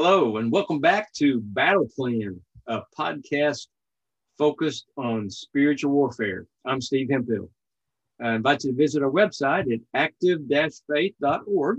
Hello, and welcome back to Battle Plan, a podcast focused on spiritual warfare. I'm Steve Hemphill. I invite you to visit our website at active-faith.org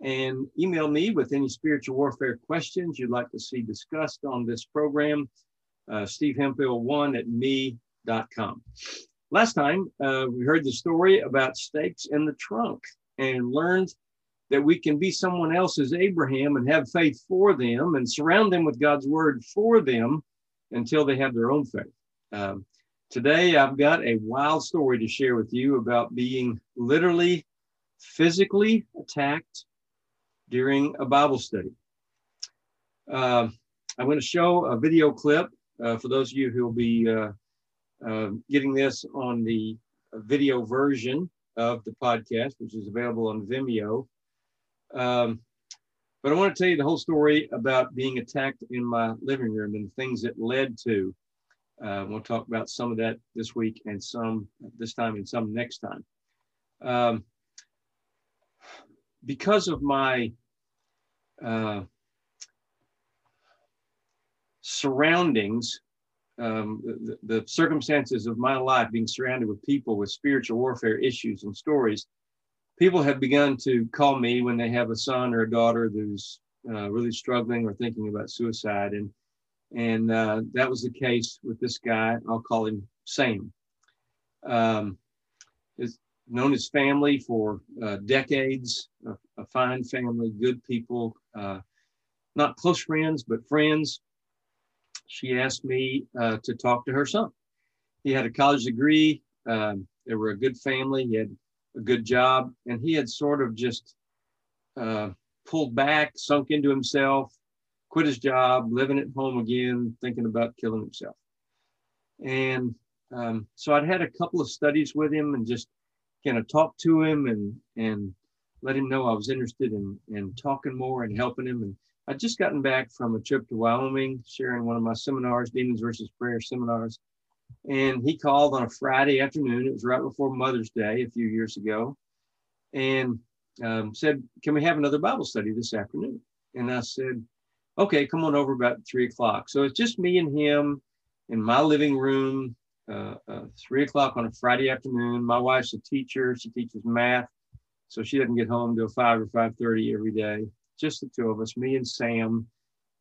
and email me with any spiritual warfare questions you'd like to see discussed on this program, uh, stevehemphill1 at me.com. Last time, uh, we heard the story about stakes in the trunk and learned that we can be someone else's Abraham and have faith for them and surround them with God's word for them until they have their own faith. Um, today, I've got a wild story to share with you about being literally physically attacked during a Bible study. Uh, I'm going to show a video clip uh, for those of you who will be uh, uh, getting this on the video version of the podcast, which is available on Vimeo. Um, but I want to tell you the whole story about being attacked in my living room and the things that led to. Uh, we'll talk about some of that this week and some this time and some next time. Um, because of my uh, surroundings, um, the, the, circumstances of my life being surrounded with people with spiritual warfare issues and stories, people have begun to call me when they have a son or a daughter who's uh, really struggling or thinking about suicide. And, and uh, that was the case with this guy. I'll call him Sam. Um, is known his family for uh, decades, a, a, fine family, good people, uh, not close friends, but friends. She asked me uh, to talk to her son. He had a college degree. Um, they were a good family. He had a good job, and he had sort of just uh, pulled back, sunk into himself, quit his job, living at home again, thinking about killing himself. And um, so I'd had a couple of studies with him and just kind of talked to him and and let him know I was interested in in talking more and helping him. And I'd just gotten back from a trip to Wyoming, sharing one of my seminars, Demons versus Prayer seminars. And he called on a Friday afternoon. It was right before Mother's Day a few years ago, and um, said, "Can we have another Bible study this afternoon?" And I said, "Okay, come on over about three o'clock." So it's just me and him in my living room, uh, uh, three o'clock on a Friday afternoon. My wife's a teacher; she teaches math, so she doesn't get home till five or five thirty every day. Just the two of us, me and Sam,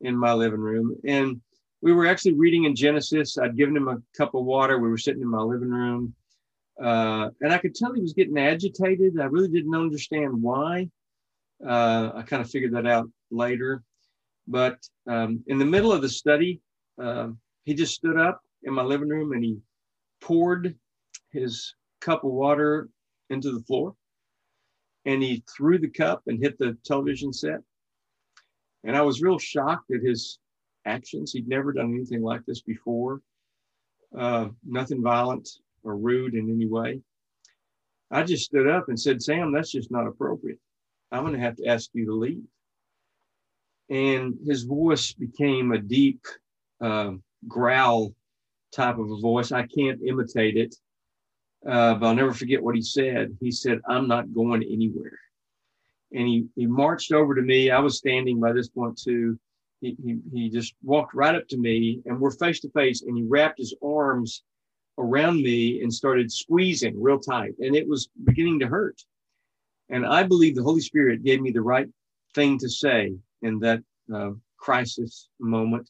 in my living room, and we were actually reading in Genesis. I'd given him a cup of water. We were sitting in my living room. Uh, and I could tell he was getting agitated. I really didn't understand why. Uh, I kind of figured that out later. But um, in the middle of the study, uh, he just stood up in my living room and he poured his cup of water into the floor. And he threw the cup and hit the television set. And I was real shocked at his actions. He'd never done anything like this before, uh, nothing violent or rude in any way. I just stood up and said, Sam, that's just not appropriate. I'm going to have to ask you to leave. And his voice became a deep uh, growl type of a voice. I can't imitate it, uh, but I'll never forget what he said. He said, I'm not going anywhere. And he, he marched over to me. I was standing by this point too he, he, he just walked right up to me and we're face to face and he wrapped his arms around me and started squeezing real tight and it was beginning to hurt. And i believe the holy spirit gave me the right thing to say in that uh, crisis moment.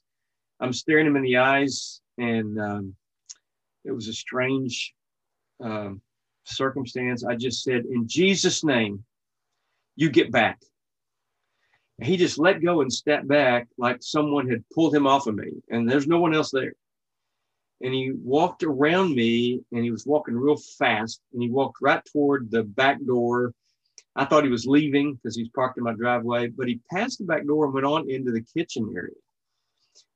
I'm staring him in the eyes and um, it was a strange um, circumstance. I just said in jesus name you get back he just let go and stepped back like someone had pulled him off of me and there's no one else there. And he walked around me and he was walking real fast and he walked right toward the back door. I thought he was leaving because he's parked in my driveway but he passed the back door and went on into the kitchen area.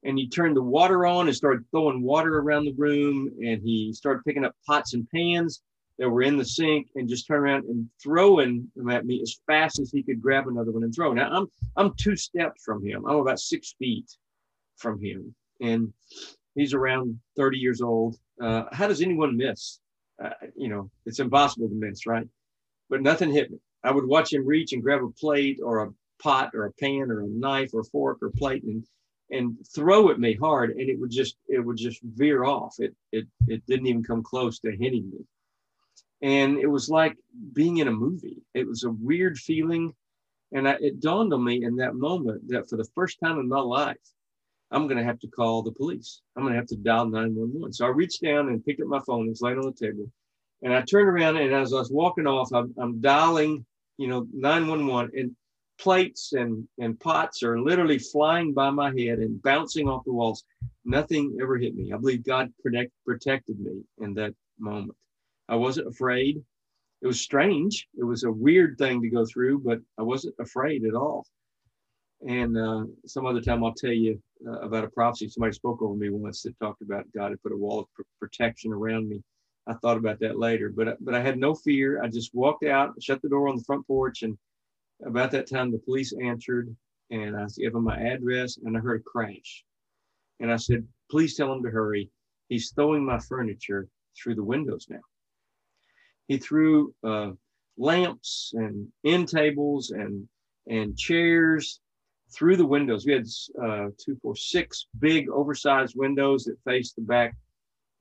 And he turned the water on and started throwing water around the room and he started picking up pots and pans that were in the sink and just turn around and throwing them at me as fast as he could grab another one and throw. Now I'm I'm two steps from him. I'm about six feet from him, and he's around 30 years old. Uh, how does anyone miss? Uh, you know, it's impossible to miss, right? But nothing hit me. I would watch him reach and grab a plate or a pot or a pan or a knife or a fork or plate and and throw at me hard and it would just it would just veer off it it it didn't even come close to hitting me and it was like being in a movie it was a weird feeling and I, it dawned on me in that moment that for the first time in my life i'm going to have to call the police i'm going to have to dial 911 so i reached down and picked up my phone it was laying on the table and i turned around and as i was walking off i'm, I'm dialing you know 911 and plates and, and pots are literally flying by my head and bouncing off the walls. Nothing ever hit me. I believe God protect, protected me in that moment. I wasn't afraid. It was strange. It was a weird thing to go through, but I wasn't afraid at all. And uh, some other time I'll tell you uh, about a prophecy. Somebody spoke over me once that talked about God had put a wall of pr- protection around me. I thought about that later, but but I had no fear. I just walked out, shut the door on the front porch, and about that time, the police answered, and I gave them my address, and I heard a crash. And I said, Please tell him to hurry. He's throwing my furniture through the windows now. He threw uh, lamps and end tables and and chairs through the windows. We had uh, two, four, six big oversized windows that faced the back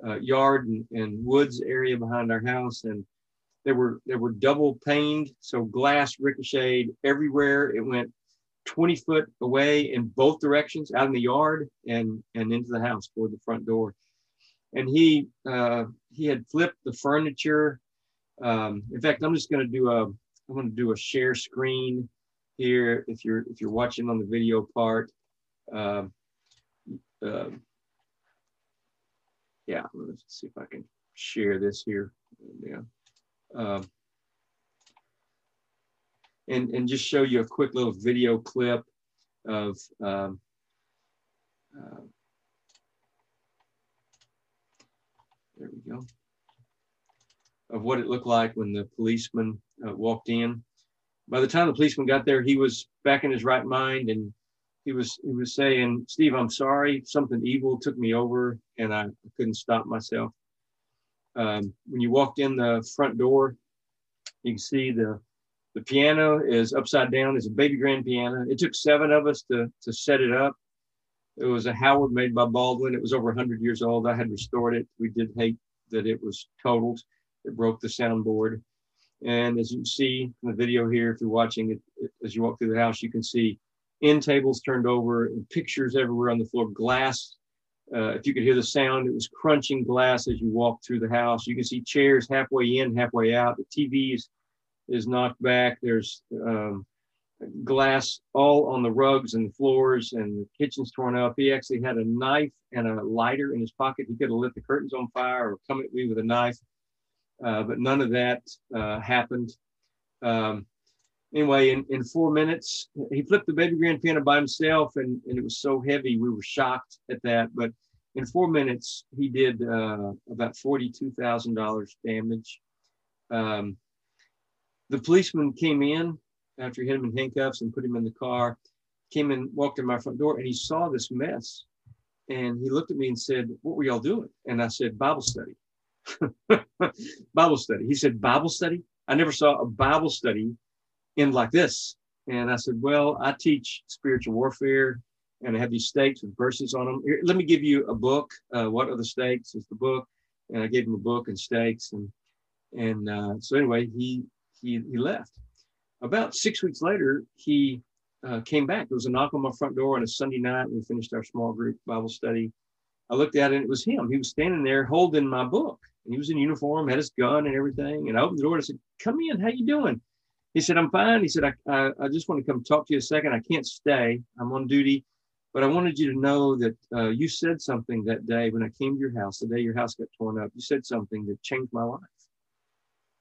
uh, yard and, and woods area behind our house. And they were they were double paned, so glass ricocheted everywhere. It went 20 foot away in both directions, out in the yard and and into the house toward the front door. And he uh, he had flipped the furniture. Um, in fact, I'm just going to do a I'm going to do a share screen here. If you're if you're watching on the video part, uh, uh, yeah, let's see if I can share this here. Yeah. Um, and, and just show you a quick little video clip of um, uh, there we go of what it looked like when the policeman uh, walked in by the time the policeman got there he was back in his right mind and he was he was saying steve i'm sorry something evil took me over and i couldn't stop myself um, when you walked in the front door, you can see the the piano is upside down. It's a baby grand piano. It took seven of us to to set it up. It was a Howard made by Baldwin. It was over 100 years old. I had restored it. We did hate that it was totaled. It broke the soundboard. And as you see in the video here, if you're watching it, it, as you walk through the house, you can see end tables turned over and pictures everywhere on the floor, glass uh, if you could hear the sound, it was crunching glass as you walked through the house. You can see chairs halfway in, halfway out. The TV is, is knocked back. There's um, glass all on the rugs and the floors, and the kitchen's torn up. He actually had a knife and a lighter in his pocket. He could have lit the curtains on fire or come at me with a knife, but none of that uh, happened. Um, anyway, in, in four minutes, he flipped the baby grand piano by himself, and, and it was so heavy, we were shocked at that. But in four minutes, he did uh, about $42,000 damage. Um, the policeman came in after he had him in handcuffs and put him in the car, came and walked in my front door, and he saw this mess. And he looked at me and said, What were y'all doing? And I said, Bible study. Bible study. He said, Bible study? I never saw a Bible study end like this. And I said, Well, I teach spiritual warfare and I have these stakes with verses on them. Here, let me give you a book. Uh, what are the stakes? Is the book. And I gave him a book and stakes. And and uh, so anyway, he he he left. About six weeks later, he uh, came back. There was a knock on my front door on a Sunday night. We finished our small group Bible study. I looked at it and it was him. He was standing there holding my book. And he was in uniform, had his gun and everything. And I opened the door and I said, Come in, how you doing? He said, I'm fine. He said, I, I, I, just want to come talk to you a second. I can't stay. I'm on duty. But I wanted you to know that uh, you said something that day when I came to your house, the day your house got torn up. You said something that changed my life.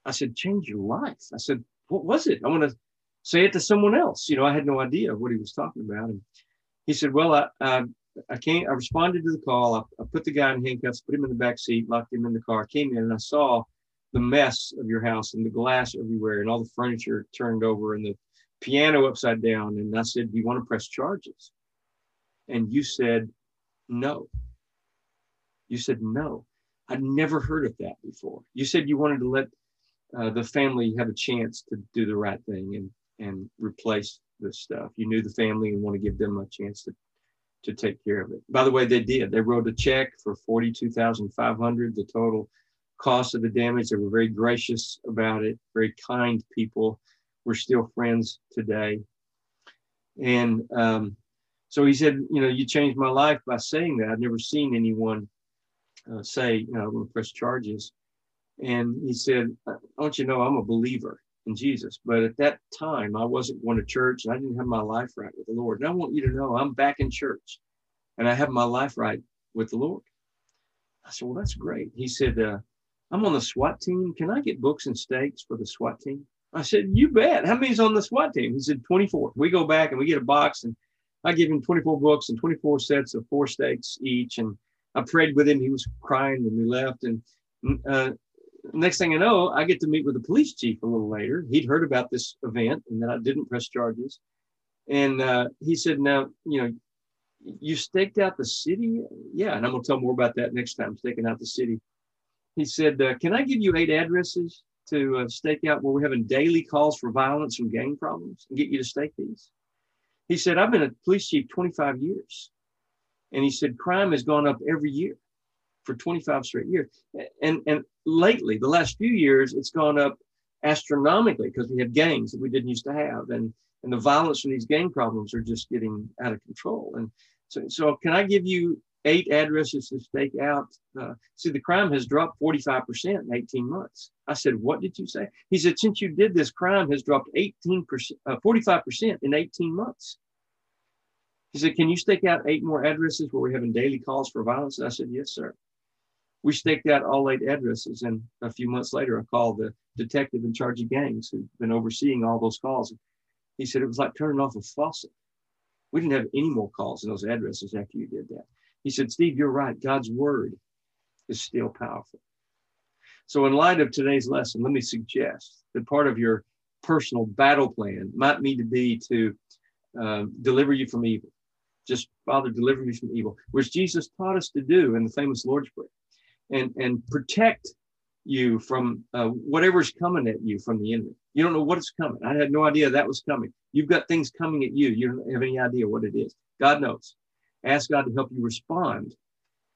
I said, Change your life. I said, What was it? I want to say it to someone else. You know, I had no idea what he was talking about. And he said, Well, I, I, I came, I responded to the call. I, I put the guy in handcuffs, put him in the back seat, locked him in the car, came in, and I saw the mess of your house and the glass everywhere and all the furniture turned over and the piano upside down. And I said, Do you want to press charges? And you said, No. You said, No. I'd never heard of that before. You said you wanted to let uh, the family have a chance to do the right thing and, and replace this stuff. You knew the family and want to give them a chance to to take care of it. By the way, they did. They wrote a check for forty-two thousand five hundred. The total cost of the damage. They were very gracious about it. Very kind people. We're still friends today. And um, so he said, you know, you changed my life by saying that. I've never seen anyone uh, say, you know, I'm going to press charges. And he said, I want you to know I'm a believer in Jesus. But at that time, I wasn't going to church and I didn't have my life right with the Lord. And I want you to know I'm back in church and I have my life right with the Lord. I said, Well, that's great. He said, uh, I'm on the SWAT team. Can I get books and stakes for the SWAT team? I said, You bet. How many's on the SWAT team? He said, 24. We go back and we get a box and I give him 24 books and 24 sets of four stakes each. And I prayed with him. He was crying when we left. And uh, next thing I know, I get to meet with the police chief a little later. He'd heard about this event and that I didn't press charges. And uh, he said, Now, you know, you staked out the city? Yeah. And I'm going to tell more about that next time, staking out the city. He said, uh, Can I give you eight addresses to uh, stake out where we're having daily calls for violence and gang problems and get you to stake these? He said, I've been a police chief 25 years. And he said, crime has gone up every year for 25 straight years. And, and lately, the last few years, it's gone up astronomically because we have gangs that we didn't used to have. And, and the violence from these gang problems are just getting out of control. And so, so can I give you eight addresses to stake out? Uh, see, the crime has dropped 45% in 18 months. I said, what did you say? He said, since you did this, crime has dropped 18%, uh, 45% in 18 months. He said, Can you stake out eight more addresses where we're having daily calls for violence? And I said, Yes, sir. We staked out all eight addresses. And a few months later, I called the detective in charge of gangs who'd been overseeing all those calls. He said, It was like turning off a faucet. We didn't have any more calls in those addresses after you did that. He said, Steve, you're right. God's word is still powerful. So, in light of today's lesson, let me suggest that part of your personal battle plan might need to be to uh, deliver you from evil just Father, deliver me from evil, which Jesus taught us to do in the famous Lord's Prayer, and and protect you from uh, whatever's coming at you from the enemy. You don't know what is coming. I had no idea that was coming. You've got things coming at you. You don't have any idea what it is. God knows. Ask God to help you respond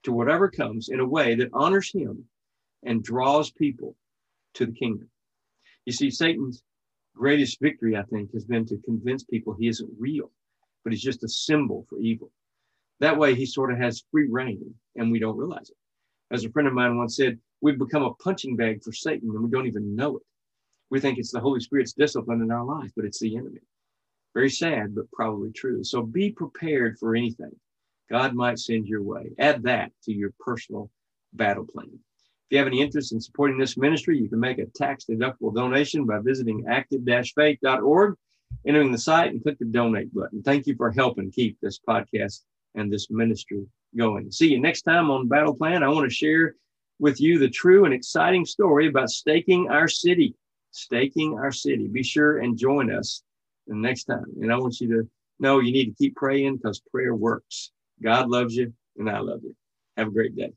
to whatever comes in a way that honors Him and draws people to the kingdom. You see, Satan's greatest victory, I think, has been to convince people he isn't real but he's just a symbol for evil. That way, he sort of has free reign, and we don't realize it. As a friend of mine once said, we've become a punching bag for Satan, and we don't even know it. We think it's the Holy Spirit's discipline in our life, but it's the enemy. Very sad, but probably true. So be prepared for anything God might send your way. Add that to your personal battle plan. If you have any interest in supporting this ministry, you can make a tax deductible donation by visiting active-faith.org entering the site and click the donate button. Thank you for helping keep this podcast and this ministry going. See you next time on Battle Plan. I want to share with you the true and exciting story about staking our city. Staking our city. Be sure and join us the next time. And I want you to know you need to keep praying because prayer works. God loves you and I love you. Have a great day.